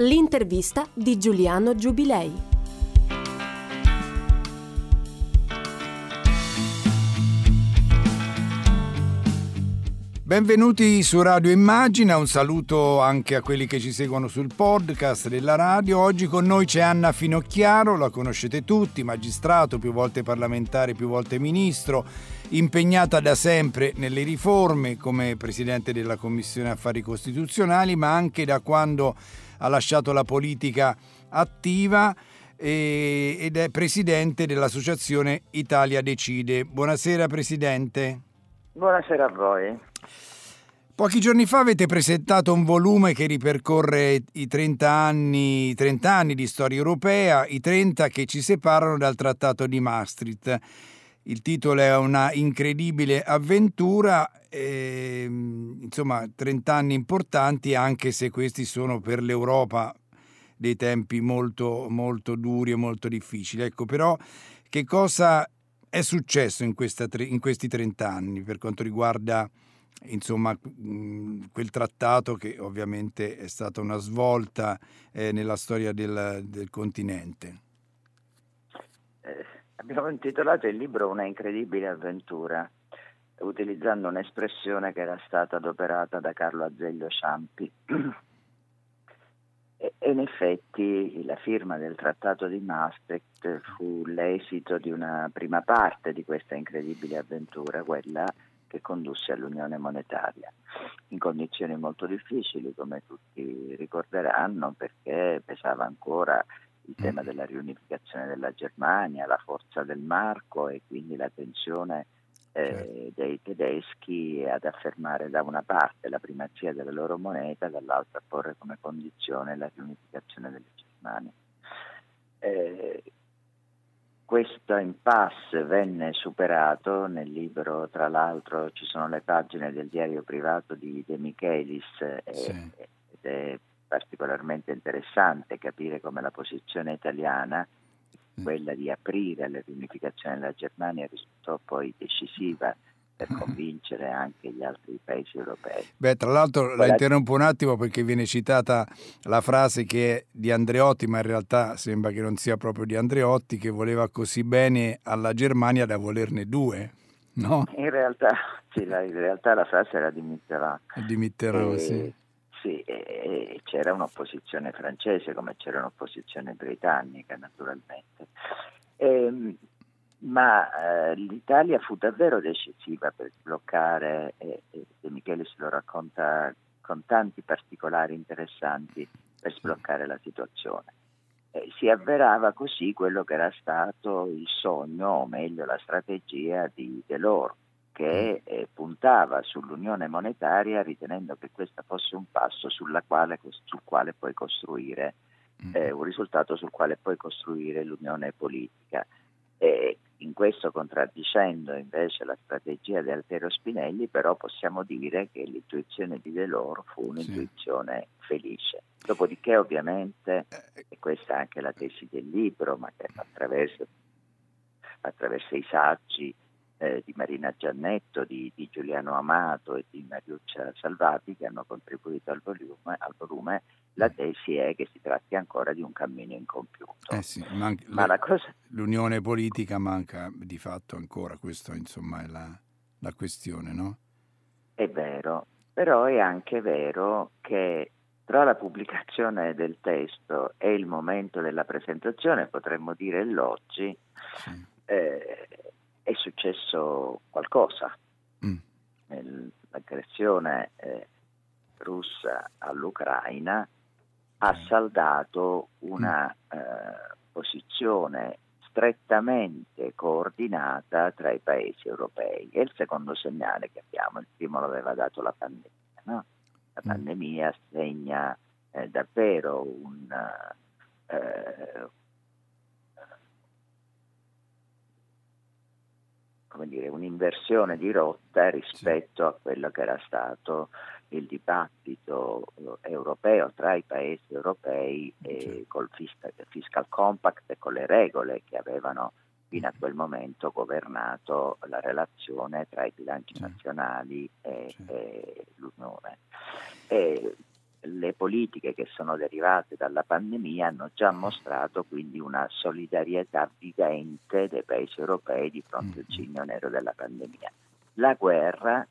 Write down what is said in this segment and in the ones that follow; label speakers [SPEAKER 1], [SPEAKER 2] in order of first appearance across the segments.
[SPEAKER 1] l'intervista di Giuliano Giubilei.
[SPEAKER 2] Benvenuti su Radio Immagina, un saluto anche a quelli che ci seguono sul podcast della radio. Oggi con noi c'è Anna Finocchiaro, la conoscete tutti, magistrato, più volte parlamentare, più volte ministro impegnata da sempre nelle riforme come Presidente della Commissione Affari Costituzionali, ma anche da quando ha lasciato la politica attiva ed è Presidente dell'Associazione Italia Decide. Buonasera Presidente.
[SPEAKER 3] Buonasera a voi.
[SPEAKER 2] Pochi giorni fa avete presentato un volume che ripercorre i 30 anni, 30 anni di storia europea, i 30 che ci separano dal Trattato di Maastricht. Il titolo è Una incredibile avventura, e, insomma 30 anni importanti anche se questi sono per l'Europa dei tempi molto, molto duri e molto difficili. Ecco però che cosa è successo in, questa, in questi 30 anni per quanto riguarda insomma, quel trattato che ovviamente è stata una svolta eh, nella storia del, del continente.
[SPEAKER 3] Abbiamo intitolato il libro Una incredibile avventura, utilizzando un'espressione che era stata adoperata da Carlo Azeglio Ciampi. e, in effetti la firma del Trattato di Maastricht fu l'esito di una prima parte di questa incredibile avventura, quella che condusse all'unione monetaria, in condizioni molto difficili, come tutti ricorderanno, perché pesava ancora il tema della riunificazione della Germania, la forza del marco e quindi la tensione eh, certo. dei tedeschi ad affermare da una parte la primazia della loro moneta, dall'altra a porre come condizione la riunificazione della Germania. Eh, questo impasse venne superato nel libro, tra l'altro ci sono le pagine del diario privato di De Michelis eh, sì. ed è particolarmente interessante capire come la posizione italiana, mm. quella di aprire alla riunificazione della Germania, risultò poi decisiva per mm. convincere anche gli altri paesi europei.
[SPEAKER 2] Beh, tra l'altro Quella... la interrompo un attimo perché viene citata la frase che è di Andreotti, ma in realtà sembra che non sia proprio di Andreotti, che voleva così bene alla Germania da volerne due. No?
[SPEAKER 3] In realtà, sì, la, in realtà la frase era di Mitterrand.
[SPEAKER 2] Di Mitterrand, e, sì.
[SPEAKER 3] Sì, c'era un'opposizione francese come c'era un'opposizione britannica naturalmente. E, ehm, ma eh, l'Italia fu davvero decisiva per sbloccare, e, e se lo racconta con tanti particolari interessanti, per sbloccare la situazione. Eh, si avverava così quello che era stato il sogno, o meglio la strategia di Delors, che eh, puntava sull'unione monetaria ritenendo che questo fosse un passo quale, sul quale poi costruire mm. eh, un risultato sul quale poi costruire l'unione politica. E in questo contraddicendo invece la strategia di Altiero Spinelli, però possiamo dire che l'intuizione di Deloro fu un'intuizione sì. felice. Dopodiché ovviamente, e questa è anche la tesi del libro, ma che attraverso, attraverso i saggi eh, di Marina Giannetto, di, di, Giuliano Amato e di Mariuccia Salvati che hanno contribuito al volume, al volume, la tesi è che si tratti ancora di un cammino incompiuto.
[SPEAKER 2] Eh sì, man- Ma la cosa... L'unione politica manca di fatto ancora, questa insomma è la, la questione, no?
[SPEAKER 3] È vero, però è anche vero che tra la pubblicazione del testo e il momento della presentazione, potremmo dire l'oggi, sì. eh, è successo qualcosa. Mm. L'aggressione eh, russa all'Ucraina ha mm. saldato una mm. eh, posizione strettamente coordinata tra i paesi europei. È il secondo segnale che abbiamo, il primo l'aveva dato la pandemia. No? La mm. pandemia segna eh, davvero un, eh, dire, un'inversione di rotta rispetto a quello che era stato il dibattito eh, europeo tra i paesi europei e col fiscal, fiscal compact e con le regole che avevano fino a quel momento governato la relazione tra i bilanci nazionali e, e l'Unione. E le politiche che sono derivate dalla pandemia hanno già mostrato quindi una solidarietà vivente dei paesi europei di fronte al mm-hmm. cigno nero della pandemia. La guerra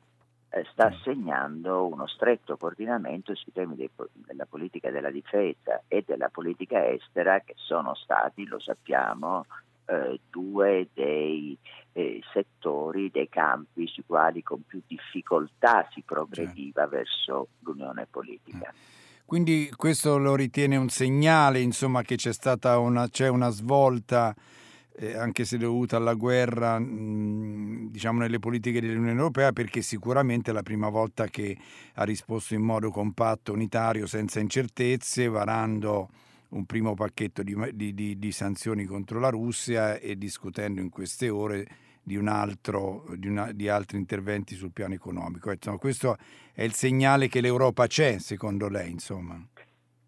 [SPEAKER 3] eh, sta segnando uno stretto coordinamento sui temi dei, della politica della difesa e della politica estera che sono stati, lo sappiamo, eh, due dei eh, settori, dei campi sui quali con più difficoltà si progrediva certo. verso l'unione politica.
[SPEAKER 2] Mm. Quindi questo lo ritiene un segnale, insomma, che c'è stata una, c'è una svolta, eh, anche se dovuta alla guerra, mh, mm, diciamo, nelle politiche dell'Unione Europea, perché sicuramente è la prima volta che ha risposto in modo compatto, unitario, senza incertezze, varando un primo pacchetto di, di, di, di sanzioni contro la Russia e discutendo in queste ore di, altro, una, altri interventi sul piano economico. Insomma, questo è il segnale che l'Europa c'è, secondo lei? Insomma.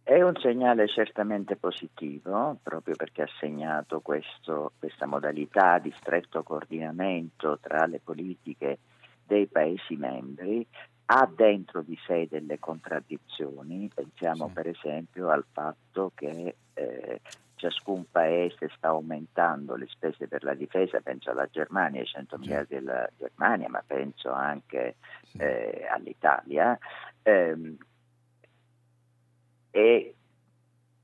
[SPEAKER 3] È un segnale certamente positivo, proprio perché ha segnato questo, questa modalità di stretto coordinamento tra le politiche dei Paesi membri, ha dentro di sé delle contraddizioni, pensiamo sì. per esempio al fatto che eh, ciascun paese sta aumentando le spese per la difesa, penso alla Germania, ai 100 miliardi della Germania, ma penso anche sì. eh, all'Italia. Eh, e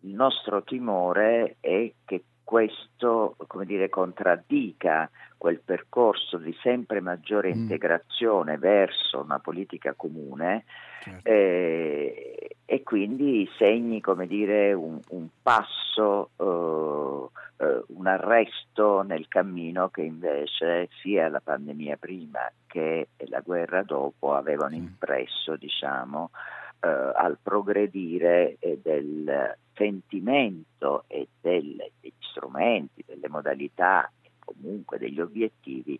[SPEAKER 3] il nostro timore è che questo come dire, contraddica quel percorso di sempre maggiore mm. integrazione verso una politica comune certo. eh, e quindi segni come dire, un, un passo, uh, uh, un arresto nel cammino che invece sia la pandemia prima che la guerra dopo avevano impresso diciamo, al progredire del sentimento e del, degli strumenti, delle modalità e comunque degli obiettivi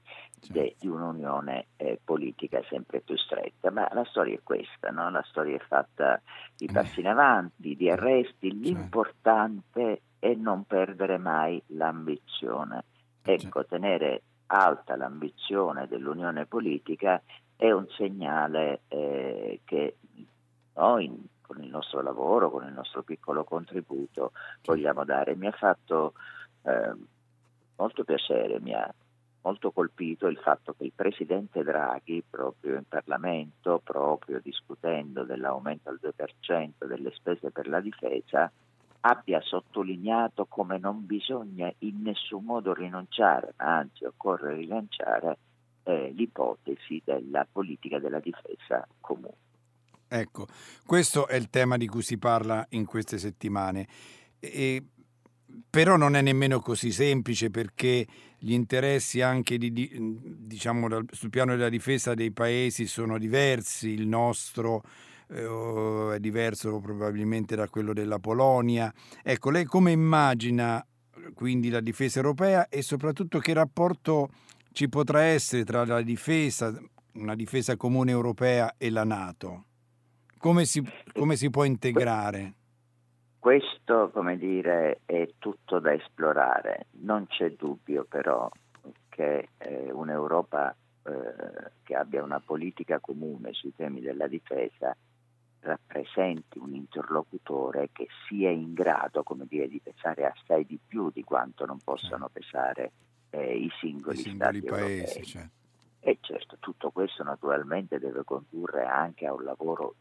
[SPEAKER 3] de, di un'unione eh, politica sempre più stretta. Ma la storia è questa, no? la storia è fatta di eh. passi in avanti, di arresti, l'importante è non perdere mai l'ambizione. Ecco, tenere alta l'ambizione dell'unione politica è un segnale eh, che noi con il nostro lavoro, con il nostro piccolo contributo vogliamo dare. Mi ha fatto eh, molto piacere, mi ha molto colpito il fatto che il Presidente Draghi, proprio in Parlamento, proprio discutendo dell'aumento al 2% delle spese per la difesa, abbia sottolineato come non bisogna in nessun modo rinunciare, anzi occorre rilanciare eh, l'ipotesi della politica della difesa comune.
[SPEAKER 2] Ecco, questo è il tema di cui si parla in queste settimane. E, però non è nemmeno così semplice perché gli interessi anche di, di, diciamo, sul piano della difesa dei paesi sono diversi, il nostro eh, è diverso probabilmente da quello della Polonia. Ecco, lei come immagina quindi la difesa europea e soprattutto che rapporto ci potrà essere tra la difesa, una difesa comune europea e la Nato? Come si, come si può integrare?
[SPEAKER 3] Questo, come dire, è tutto da esplorare. Non c'è dubbio però che eh, un'Europa eh, che abbia una politica comune sui temi della difesa rappresenti un interlocutore che sia in grado, come dire, di pesare assai di più di quanto non possano pesare eh, i singoli, I singoli paesi. Certo. E certo, tutto questo naturalmente deve condurre anche a un lavoro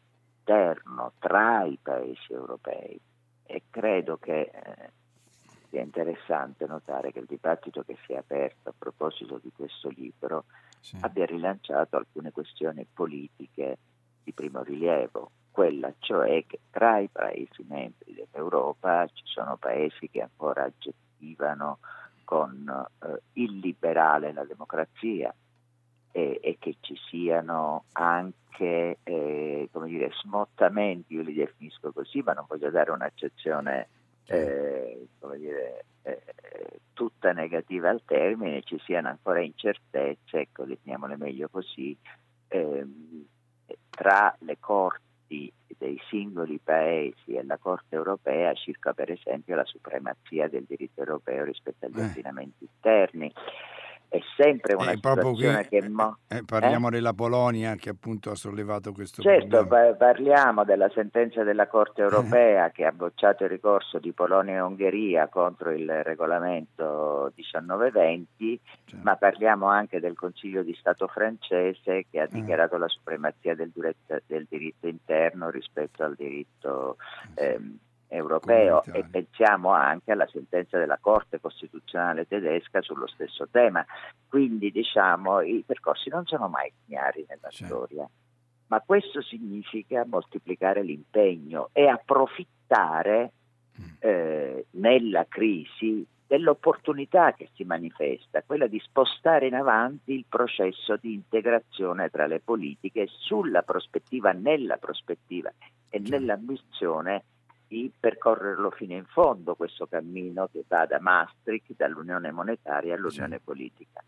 [SPEAKER 3] interno tra i paesi europei e credo che eh, sia interessante notare che il dibattito che si è aperto a proposito di questo libro sì. abbia rilanciato alcune questioni politiche di primo rilievo, quella cioè che tra i paesi membri dell'Europa ci sono paesi che ancora aggettivano con eh, illiberale la democrazia, e, e che ci siano anche eh, come dire, smottamenti, io li definisco così, ma non voglio dare un'accezione eh, come dire, eh, tutta negativa al termine, ci siano ancora incertezze, ecco, definiamole meglio così, ehm, tra le corti dei singoli paesi e la Corte europea circa per esempio la supremazia del diritto europeo rispetto agli eh. ordinamenti interni. È sempre una eh, situazione
[SPEAKER 2] qui,
[SPEAKER 3] che... Mo-
[SPEAKER 2] eh, parliamo eh? della Polonia che appunto ha sollevato questo
[SPEAKER 3] certo,
[SPEAKER 2] problema.
[SPEAKER 3] Certo, parliamo della sentenza della Corte europea che ha bocciato il ricorso di Polonia e Ungheria contro il regolamento 1920, certo. ma parliamo anche del Consiglio di Stato francese che ha dichiarato la supremazia del, del, diritto interno rispetto al diritto... Ehm, europeo e pensiamo anche alla sentenza della Corte Costituzionale tedesca sullo stesso tema. Quindi diciamo i percorsi non sono mai chiari nella certo. storia, ma questo significa moltiplicare l'impegno e approfittare mm. eh, nella crisi dell'opportunità che si manifesta, quella di spostare in avanti il processo di integrazione tra le politiche sulla prospettiva, nella prospettiva e certo. nell'ambizione di percorrerlo fino in fondo questo cammino che va da Maastricht, dall'unione monetaria all'unione sì. politica.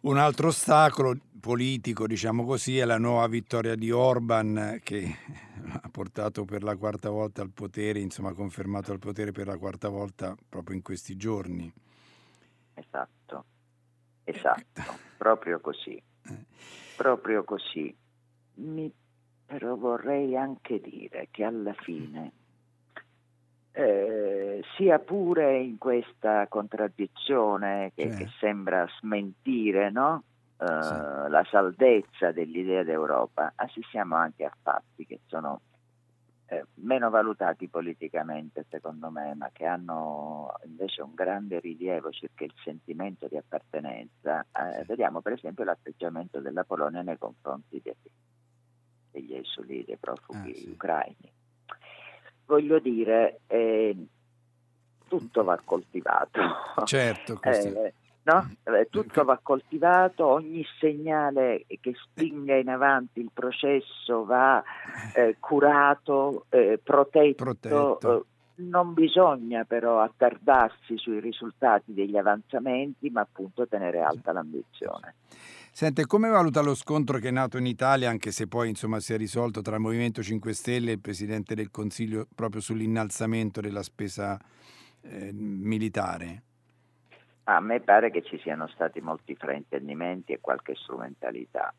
[SPEAKER 2] Un altro ostacolo politico, diciamo così, è la nuova vittoria di Orban che ha portato per la quarta volta al potere, insomma ha confermato al potere per la quarta volta proprio in questi giorni.
[SPEAKER 3] Esatto, esatto, proprio così, eh. proprio così. Mi però vorrei anche dire che alla fine, eh, sia pure in questa contraddizione che, sì. che sembra smentire no? eh, sì. la saldezza dell'idea d'Europa, assistiamo anche a fatti che sono eh, meno valutati politicamente secondo me, ma che hanno invece un grande rilievo circa il sentimento di appartenenza. Eh, vediamo per esempio l'atteggiamento della Polonia nei confronti di degli esuli, dei profughi ah, sì. ucraini. Voglio dire, eh, tutto va coltivato.
[SPEAKER 2] Certo, eh,
[SPEAKER 3] no? Eh, tutto va coltivato, ogni segnale che spinga in avanti il processo va eh, curato, eh, protetto. protetto. Eh, non bisogna però attardarsi sui risultati degli avanzamenti, ma appunto tenere alta l'ambizione.
[SPEAKER 2] Sente, come valuta lo scontro che è nato in Italia, anche se poi insomma, si è risolto tra il Movimento 5 Stelle e il Presidente del Consiglio proprio sull'innalzamento della spesa eh, militare?
[SPEAKER 3] A me pare che ci siano stati molti fraintendimenti e qualche strumentalità,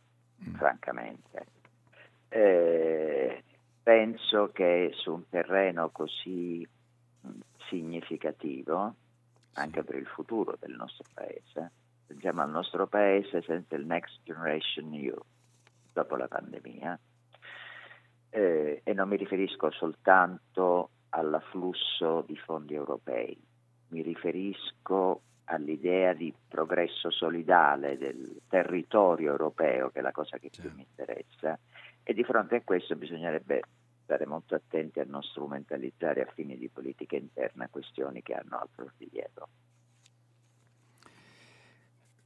[SPEAKER 3] mm. francamente. Eh, penso che su un terreno così mm, significativo, anche per il futuro del nostro Paese, pensiamo al nostro paese senza il Next Generation EU dopo la pandemia eh, e non mi riferisco soltanto all'afflusso di fondi europei, mi riferisco all'idea di progresso solidale del territorio europeo, che è la cosa che più mi interessa, e di fronte a questo bisognerebbe stare molto attenti a non strumentalizzare a fini di politica interna questioni che hanno altro rilievo.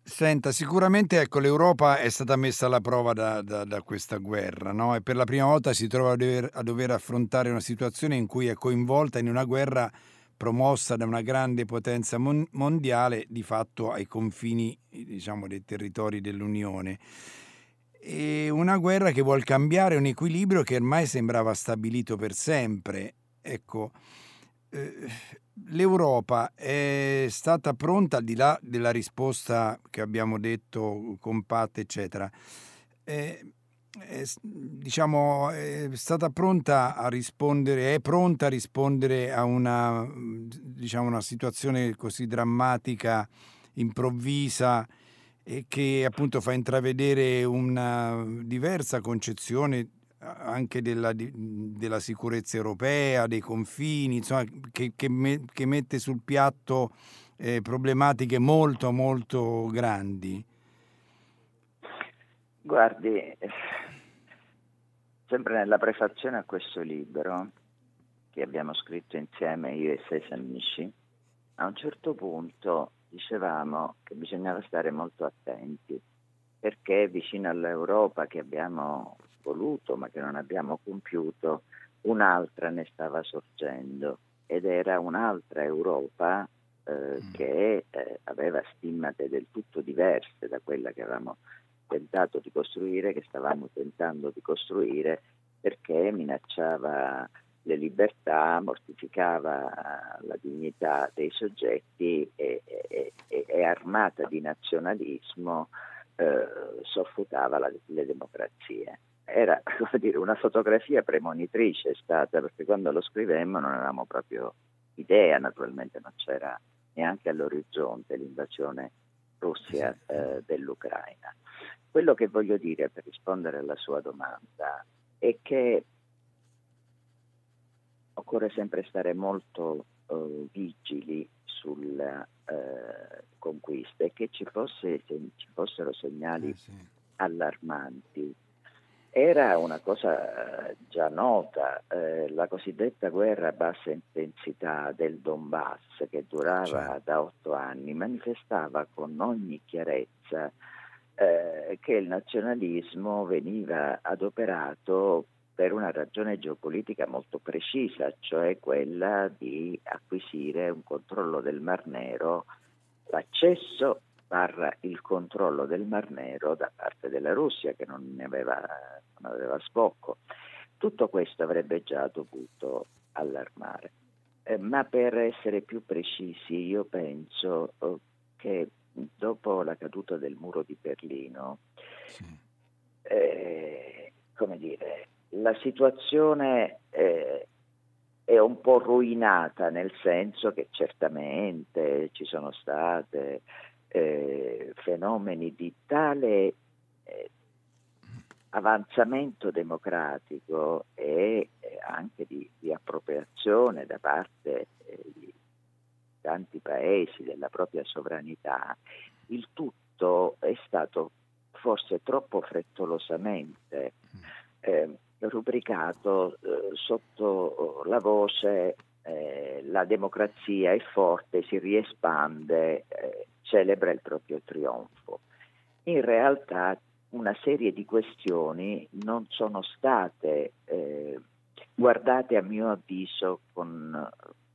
[SPEAKER 2] Senta, sicuramente ecco, l'Europa è stata messa alla prova da, da, da questa guerra no? e per la prima volta si trova a dover, a dover, affrontare una situazione in cui è coinvolta in una guerra promossa da una grande potenza mon- mondiale di fatto ai confini diciamo, dei territori dell'Unione. E una guerra che vuole cambiare un equilibrio che ormai sembrava stabilito per sempre. Ecco, eh, l'Europa è stata pronta, al di là della risposta che abbiamo detto compatta, eccetera, è, è, diciamo, è stata pronta a rispondere, è pronta a rispondere a una, diciamo, una situazione così drammatica, improvvisa e che appunto fa intravedere una diversa concezione anche della, della, sicurezza europea, dei confini, insomma, che, che, me, che mette sul piatto eh, problematiche molto molto grandi?
[SPEAKER 3] Guardi, sempre nella prefazione a questo libro che abbiamo scritto insieme io e sei amici, a un certo punto dicevamo che bisognava stare molto attenti perché vicino all'Europa che abbiamo voluto ma che non abbiamo compiuto, un'altra ne stava sorgendo ed era un'altra Europa eh, mm. che eh, aveva stimmate del tutto diverse da quella che avevamo tentato di costruire, che stavamo tentando di costruire perché minacciava le libertà, mortificava la dignità dei soggetti e, e, e armata di nazionalismo eh, soffutava la, le democrazie. Era dire, una fotografia premonitrice è stata, perché quando lo scrivemmo non avevamo proprio idea, naturalmente non c'era neanche all'orizzonte l'invasione Russia eh, dell'Ucraina. Quello che voglio dire per rispondere alla sua domanda è che occorre sempre stare molto eh, vigili sulla eh, conquista e che ci, fosse, ci fossero segnali eh sì. allarmanti. Era una cosa eh, già nota, eh, la cosiddetta guerra a bassa intensità del Donbass, che durava certo. da otto anni, manifestava con ogni chiarezza eh, che il nazionalismo veniva adoperato per una ragione geopolitica molto precisa, cioè quella di acquisire un controllo del Mar Nero, l'accesso barra il controllo del Mar Nero da parte della Russia che non ne aveva, non aveva sbocco. Tutto questo avrebbe già dovuto allarmare. Eh, ma per essere più precisi, io penso oh, che dopo la caduta del muro di Berlino, sì. eh, come dire, la situazione eh, è un po' ruinata nel senso che certamente ci sono state eh, fenomeni di tale eh, avanzamento democratico e eh, anche di, di, appropriazione da parte eh, di tanti paesi della propria sovranità, il tutto è stato forse troppo frettolosamente eh, rubricato eh, sotto la voce la democrazia è forte, si riespande, celebra il proprio trionfo. In realtà una serie di questioni non sono state eh, guardate a mio avviso con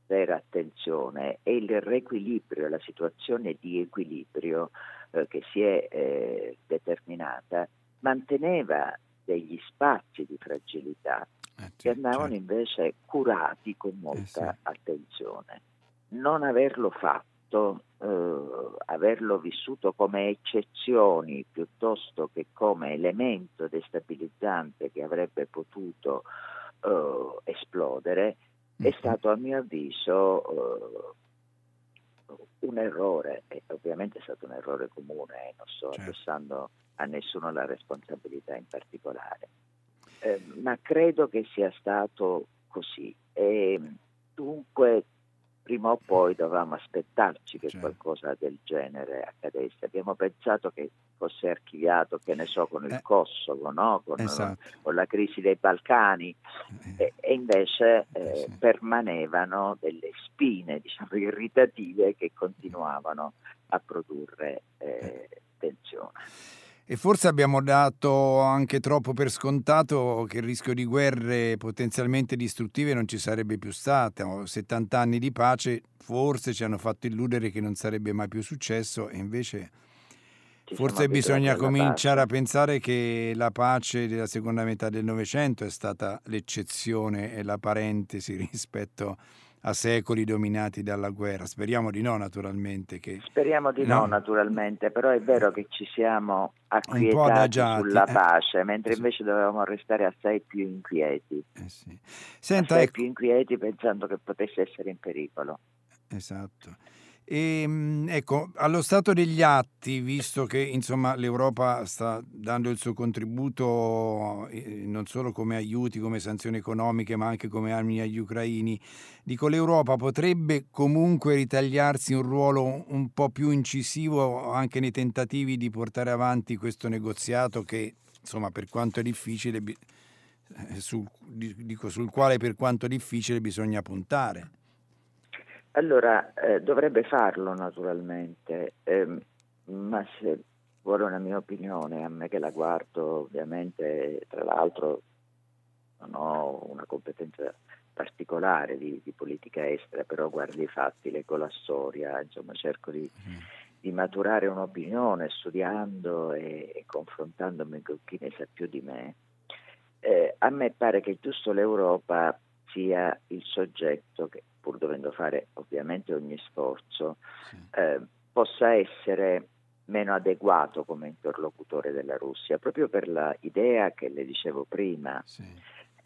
[SPEAKER 3] vera attenzione e il reequilibrio, la situazione di equilibrio eh, che si è eh, determinata manteneva degli spazi di fragilità eh, che andavano certo. invece curati con molta eh sì. attenzione. Non averlo fatto, eh, averlo vissuto come eccezioni piuttosto che come elemento destabilizzante che avrebbe potuto eh, esplodere, è stato a mio avviso eh, un errore, e ovviamente è stato un errore comune, eh, non sto certo. addossando a nessuno la responsabilità in particolare, eh, ma credo che sia stato così. E dunque prima o poi dovevamo aspettarci che certo. qualcosa del genere accadesse. Abbiamo pensato che fosse archiviato, che ne so, con il eh, Kosovo, no? con, esatto. con, la crisi dei Balcani, eh, e, invece eh, sì. permanevano delle spine diciamo, irritative che continuavano a produrre eh, tensione.
[SPEAKER 2] E forse abbiamo dato anche troppo per scontato che il rischio di guerre potenzialmente distruttive non ci sarebbe più stato. 70 anni di pace forse ci hanno fatto illudere che non sarebbe mai più successo e invece ci forse bisogna cominciare a pensare che la pace della seconda metà del Novecento è stata l'eccezione e la parentesi rispetto a a secoli dominati dalla guerra. Speriamo di no, naturalmente. Che...
[SPEAKER 3] Speriamo di no. no. naturalmente, però è vero che ci siamo acquietati sulla eh. pace, mentre invece dovevamo restare assai più inquieti. Eh sì. Senta, assai ecco... più inquieti pensando che potesse essere in pericolo.
[SPEAKER 2] Esatto. E, ehm, ecco, allo stato degli atti, visto che insomma, l'Europa sta dando il suo contributo eh, non solo come aiuti, come sanzioni economiche, ma anche come armi agli ucraini, dico l'Europa potrebbe comunque ritagliarsi un ruolo un po' più incisivo anche nei tentativi di portare avanti questo negoziato che, insomma, per quanto è difficile, eh, sul, dico, sul quale per quanto difficile bisogna puntare.
[SPEAKER 3] Allora, eh, dovrebbe farlo naturalmente, ehm, ma se vuole una mia opinione, a me che la guardo ovviamente, tra l'altro non ho una competenza particolare di, di politica estera, però guardo i fatti, leggo la storia, insomma cerco di, mm. di maturare un'opinione studiando e, e, confrontandomi con chi ne sa più di me. Eh, a me pare che giusto l'Europa sia il soggetto che, pur dovendo fare ovviamente ogni sforzo, sì. eh, possa essere meno adeguato come interlocutore della Russia, proprio per l'idea che le dicevo prima. Sì.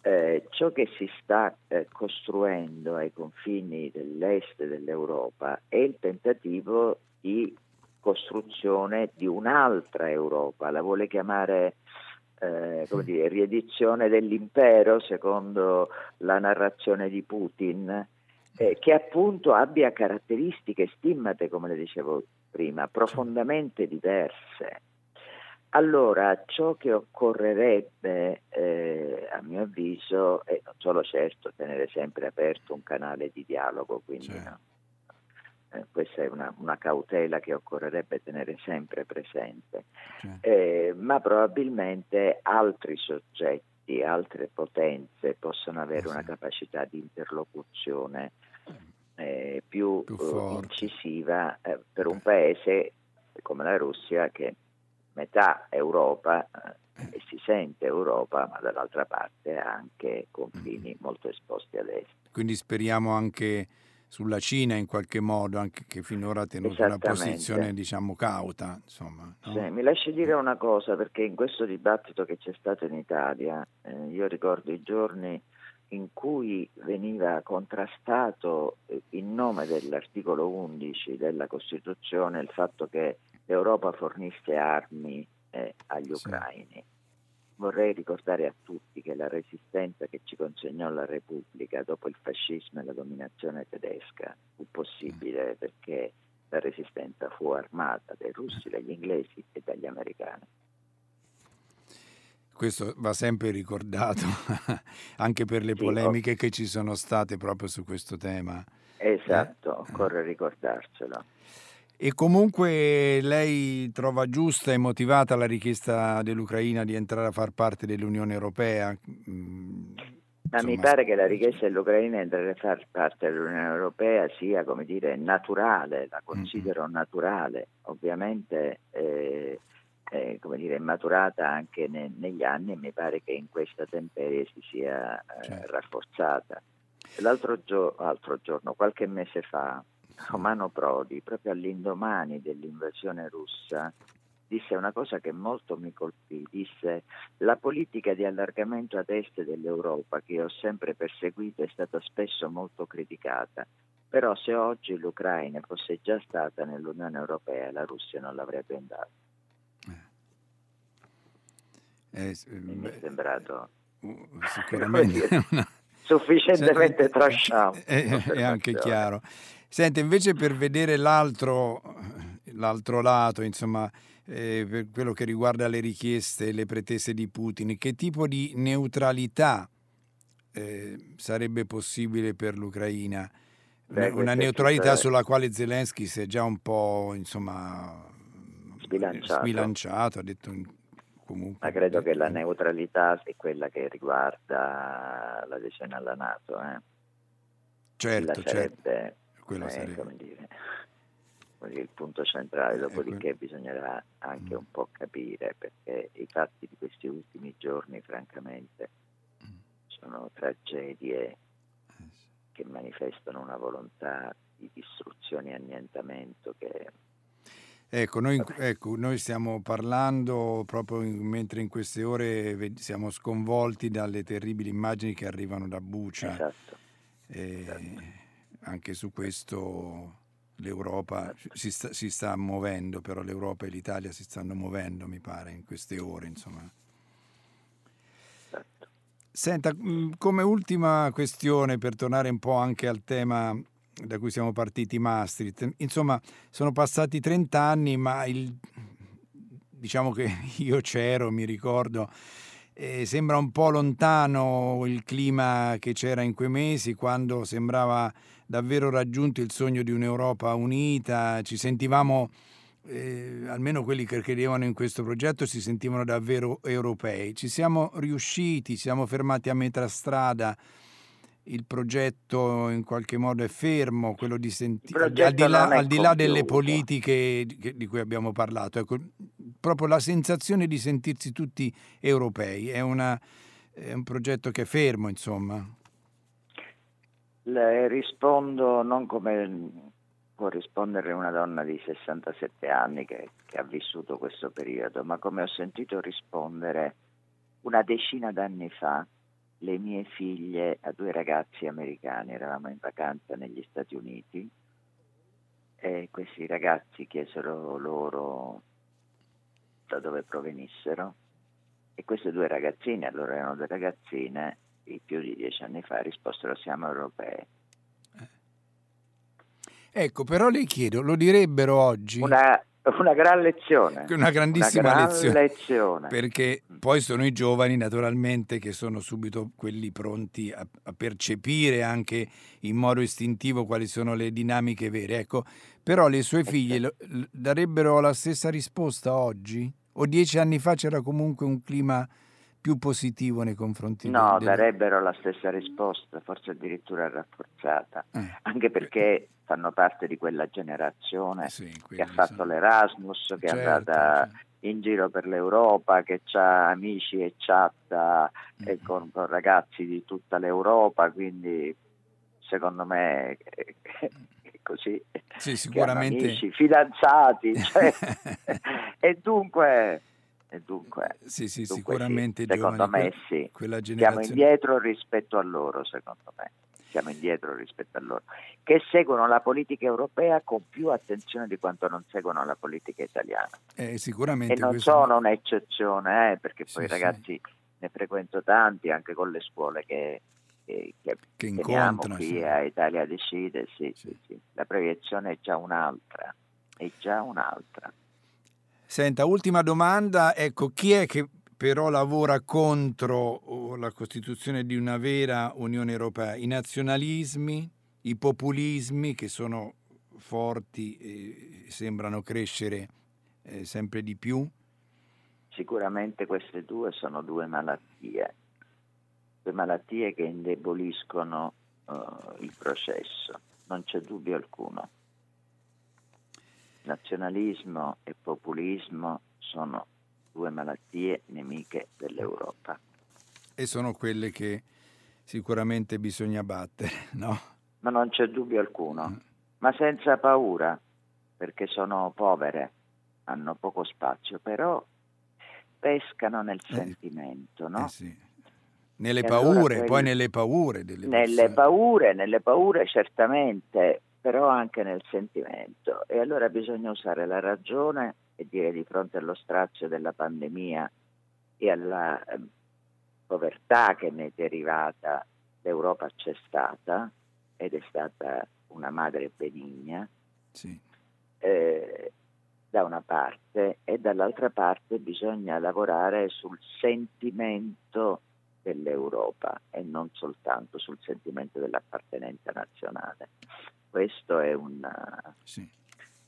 [SPEAKER 3] Eh, ciò che si sta eh, costruendo ai confini dell'est dell'Europa è il tentativo di costruzione di un'altra Europa, la vuole chiamare eh, come dire, riedizione dell'impero secondo la narrazione di Putin, eh, che appunto abbia caratteristiche stimmate, come le dicevo prima, profondamente diverse. Allora, ciò che occorrerebbe, eh, a mio avviso, è non solo certo tenere sempre aperto un canale di dialogo, quindi no, eh, questa è una, una, cautela che occorrerebbe tenere sempre presente, certo. eh, ma probabilmente altri soggetti, altre potenze possono avere una capacità di interlocuzione eh, più, più eh, incisiva eh, per un paese come la Russia che metà Europa e si sente Europa, ma dall'altra parte ha anche confini mm. molto esposti ad est.
[SPEAKER 2] Quindi speriamo anche sulla Cina in qualche modo, anche che finora ha tenuto una posizione diciamo cauta. Insomma,
[SPEAKER 3] no? sì, mi lasci dire una cosa, perché in questo dibattito che c'è stato in Italia, eh, io ricordo i giorni in cui veniva contrastato eh, in nome dell'articolo 11 della Costituzione il fatto che l'Europa fornisse armi eh, agli sì. ucraini Vorrei ricordare a tutti che la resistenza che ci consegnò la Repubblica dopo il fascismo e la dominazione tedesca fu possibile perché la resistenza fu armata dai russi, dagli inglesi e dagli americani.
[SPEAKER 2] Questo va sempre ricordato, anche per le polemiche che ci sono state proprio su questo tema.
[SPEAKER 3] Esatto, eh? occorre ricordarcelo.
[SPEAKER 2] E comunque lei trova giusta e motivata la richiesta dell'Ucraina di entrare a far parte dell'Unione Europea?
[SPEAKER 3] Mm, Ma mi pare che la richiesta dell'Ucraina di entrare a far parte dell'Unione Europea sia, come dire, naturale, la considero naturale. Ovviamente eh, eh, come dire, è maturata anche ne, negli anni e mi pare che in questa temperie si sia eh, certo. rafforzata. L'altro gio- giorno, qualche mese fa, Romano Prodi, proprio all'indomani dell'invasione russa, disse una cosa che molto mi colpì, disse la politica di allargamento ad est dell'Europa che ho sempre perseguito è stata spesso molto criticata, però se oggi l'Ucraina fosse già stata nell'Unione Europea la Russia non l'avrebbe andata. Eh, eh, mi è sembrato
[SPEAKER 2] uh, sicuramente una...
[SPEAKER 3] sufficientemente trasciato.
[SPEAKER 2] È, è anche chiaro. Sente, invece per vedere l'altro, l'altro lato, insomma, eh, per quello che riguarda le richieste e le pretese di Putin, che tipo di neutralità eh, sarebbe possibile per l'Ucraina? Beh, una neutralità sulla quale Zelensky si è già un po' insomma,
[SPEAKER 3] sbilanciato.
[SPEAKER 2] sbilanciato ha detto comunque.
[SPEAKER 3] Ma credo che la neutralità sia quella che riguarda l'adesione alla Nato. Eh?
[SPEAKER 2] Certo,
[SPEAKER 3] certo.
[SPEAKER 2] Sarebbe
[SPEAKER 3] quello eh, sarebbe. Come dire, il punto centrale, eh, dopodiché bisognerà anche mm. un po' capire perché i fatti di questi ultimi giorni, francamente, mm. sono tragedie eh, che manifestano una volontà di distruzione e annientamento che
[SPEAKER 2] Ecco noi, ecco, noi, stiamo parlando proprio in, mentre in queste ore siamo sconvolti dalle terribili immagini che arrivano da Bucia.
[SPEAKER 3] Esatto.
[SPEAKER 2] Esatto anche su questo l'Europa si sta, si sta, muovendo, però l'Europa e l'Italia si stanno muovendo, mi pare, in queste ore. Insomma. Senta, mm, come ultima questione, per tornare un po' anche al tema da cui siamo partiti, Maastricht, insomma, sono passati 30 anni, ma il, diciamo che io c'ero, mi ricordo, eh, sembra un po' lontano il clima che c'era in quei mesi, quando sembrava davvero raggiunto il sogno di un'Europa unita, ci sentivamo, eh, almeno quelli che credevano in questo progetto, si sentivano davvero europei. Ci siamo riusciti, ci siamo fermati a metà strada, il progetto in qualche modo è fermo, quello di sentire, al di là, al di là delle politiche di cui abbiamo parlato, ecco, proprio la sensazione di sentirsi tutti europei, è, una, è un progetto che è fermo, insomma.
[SPEAKER 3] Le rispondo non come può rispondere una donna di 67 anni che, che ha vissuto questo periodo, ma come ho sentito rispondere una decina d'anni fa le mie figlie a due ragazzi americani, eravamo in vacanza negli Stati Uniti e questi ragazzi chiesero loro da dove provenissero e queste due ragazzine, allora erano due ragazzine, di più di dieci anni fa, risposero siamo europee.
[SPEAKER 2] Ecco, però le chiedo, lo direbbero oggi?
[SPEAKER 3] Una, una gran lezione.
[SPEAKER 2] Una grandissima
[SPEAKER 3] una gran
[SPEAKER 2] lezione,
[SPEAKER 3] lezione.
[SPEAKER 2] Perché poi sono i giovani naturalmente che sono subito quelli pronti a, a, percepire anche in modo istintivo quali sono le dinamiche vere. Ecco, però le sue figlie lo, darebbero la stessa risposta oggi? O dieci anni fa c'era comunque un clima più positivo nei confronti
[SPEAKER 3] No,
[SPEAKER 2] del...
[SPEAKER 3] darebbero la stessa risposta, forse addirittura rafforzata,
[SPEAKER 2] Eh,
[SPEAKER 3] anche perché fanno parte di quella generazione
[SPEAKER 2] sì,
[SPEAKER 3] che ha fatto
[SPEAKER 2] sono-
[SPEAKER 3] l'Erasmus, che
[SPEAKER 2] Certo,
[SPEAKER 3] è andata
[SPEAKER 2] certo.
[SPEAKER 3] in giro per l'Europa, che ha amici e chatta eh,
[SPEAKER 2] Mm.
[SPEAKER 3] con, con ragazzi di tutta l'Europa, quindi secondo me così.
[SPEAKER 2] Sì, sicuramente.
[SPEAKER 3] amici, fidanzati, cioè, e dunque, e dunque
[SPEAKER 2] Sì, sì,
[SPEAKER 3] Dunque
[SPEAKER 2] sicuramente
[SPEAKER 3] sì, secondo
[SPEAKER 2] giovani,
[SPEAKER 3] me sì.
[SPEAKER 2] quella
[SPEAKER 3] siamo
[SPEAKER 2] generazione.
[SPEAKER 3] indietro rispetto a loro, secondo me. Siamo indietro rispetto a loro, che seguono la politica europea con più attenzione di quanto non seguono la politica italiana.
[SPEAKER 2] Eh, sicuramente
[SPEAKER 3] E non
[SPEAKER 2] questo-
[SPEAKER 3] sono un'eccezione, eh, perché poi
[SPEAKER 2] Sì,
[SPEAKER 3] ragazzi ne frequento tanti anche con le scuole che, che, che
[SPEAKER 2] incontrano.
[SPEAKER 3] qui a Italia Decide. Sì,
[SPEAKER 2] Sì.
[SPEAKER 3] sì, sì. La proiezione è già un'altra. È già un'altra.
[SPEAKER 2] Senta, ultima domanda, ecco, chi è che però lavora contro oh, la costituzione di una vera Unione Europea? I nazionalismi, i populismi che sono forti e sembrano crescere eh, sempre di più?
[SPEAKER 3] Sicuramente queste due sono due malattie, due malattie che indeboliscono eh, il processo, non c'è dubbio alcuno. Nazionalismo e populismo sono due malattie nemiche dell'Europa.
[SPEAKER 2] E sono quelle che sicuramente bisogna battere, no?
[SPEAKER 3] Ma non c'è dubbio alcuno, ma senza paura, perché sono povere, hanno poco spazio, però pescano nel
[SPEAKER 2] Eh,
[SPEAKER 3] sentimento, no?
[SPEAKER 2] Eh sì. Nelle
[SPEAKER 3] E allora
[SPEAKER 2] paure,
[SPEAKER 3] quelli-
[SPEAKER 2] poi nelle paure delle
[SPEAKER 3] Nelle
[SPEAKER 2] persone.
[SPEAKER 3] paure, nelle paure certamente, però anche nel sentimento. E allora bisogna usare la ragione e dire di fronte allo strazio della pandemia e alla eh, povertà che ne è derivata, l'Europa c'è stata ed è stata una madre benigna,
[SPEAKER 2] Sì.
[SPEAKER 3] eh, da una parte e dall'altra parte bisogna lavorare sul sentimento dell'Europa e non soltanto sul sentimento dell'appartenenza nazionale. Questo è un...
[SPEAKER 2] Sì.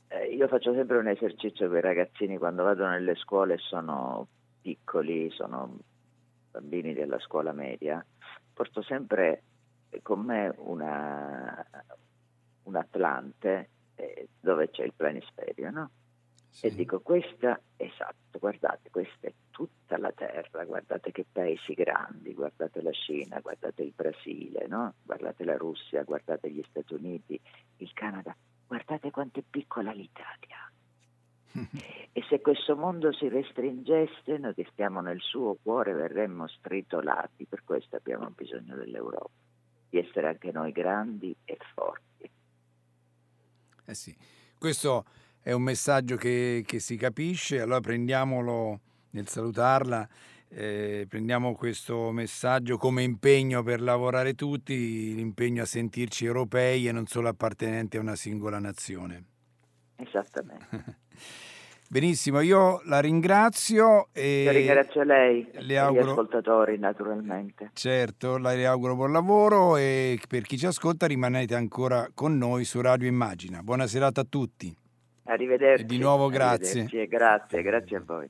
[SPEAKER 3] eh, io faccio sempre un esercizio con i ragazzini quando vado nelle scuole sono piccoli, sono bambini della scuola media, porto sempre con me una, un Atlante eh, dove c'è il planisferio, no?
[SPEAKER 2] Sì.
[SPEAKER 3] E dico, questa, esatto, guardate, questa è tutta la terra, guardate che paesi grandi, guardate la Cina, guardate il Brasile, no? guardate la Russia, guardate gli Stati Uniti, il Canada, guardate quanto è piccola l'Italia. E se questo mondo si restringesse, noi che stiamo nel suo cuore verremmo stritolati, per questo abbiamo bisogno dell'Europa, di essere anche noi grandi e forti.
[SPEAKER 2] Eh sì. Questo è un messaggio che, che si capisce, allora prendiamolo nel salutarla, eh, prendiamo questo messaggio come impegno per lavorare tutti, l'impegno a sentirci europei e non solo appartenenti a una singola nazione.
[SPEAKER 3] Esattamente.
[SPEAKER 2] Benissimo, io la ringrazio e
[SPEAKER 3] Io ringrazio lei e
[SPEAKER 2] le
[SPEAKER 3] gli
[SPEAKER 2] auguro-
[SPEAKER 3] ascoltatori naturalmente.
[SPEAKER 2] certo, le auguro buon lavoro e per chi ci ascolta rimanete ancora con noi su Radio Immagina. Buona serata a tutti.
[SPEAKER 3] Arrivederci.
[SPEAKER 2] E di nuovo grazie.
[SPEAKER 3] Grazie, grazie a voi.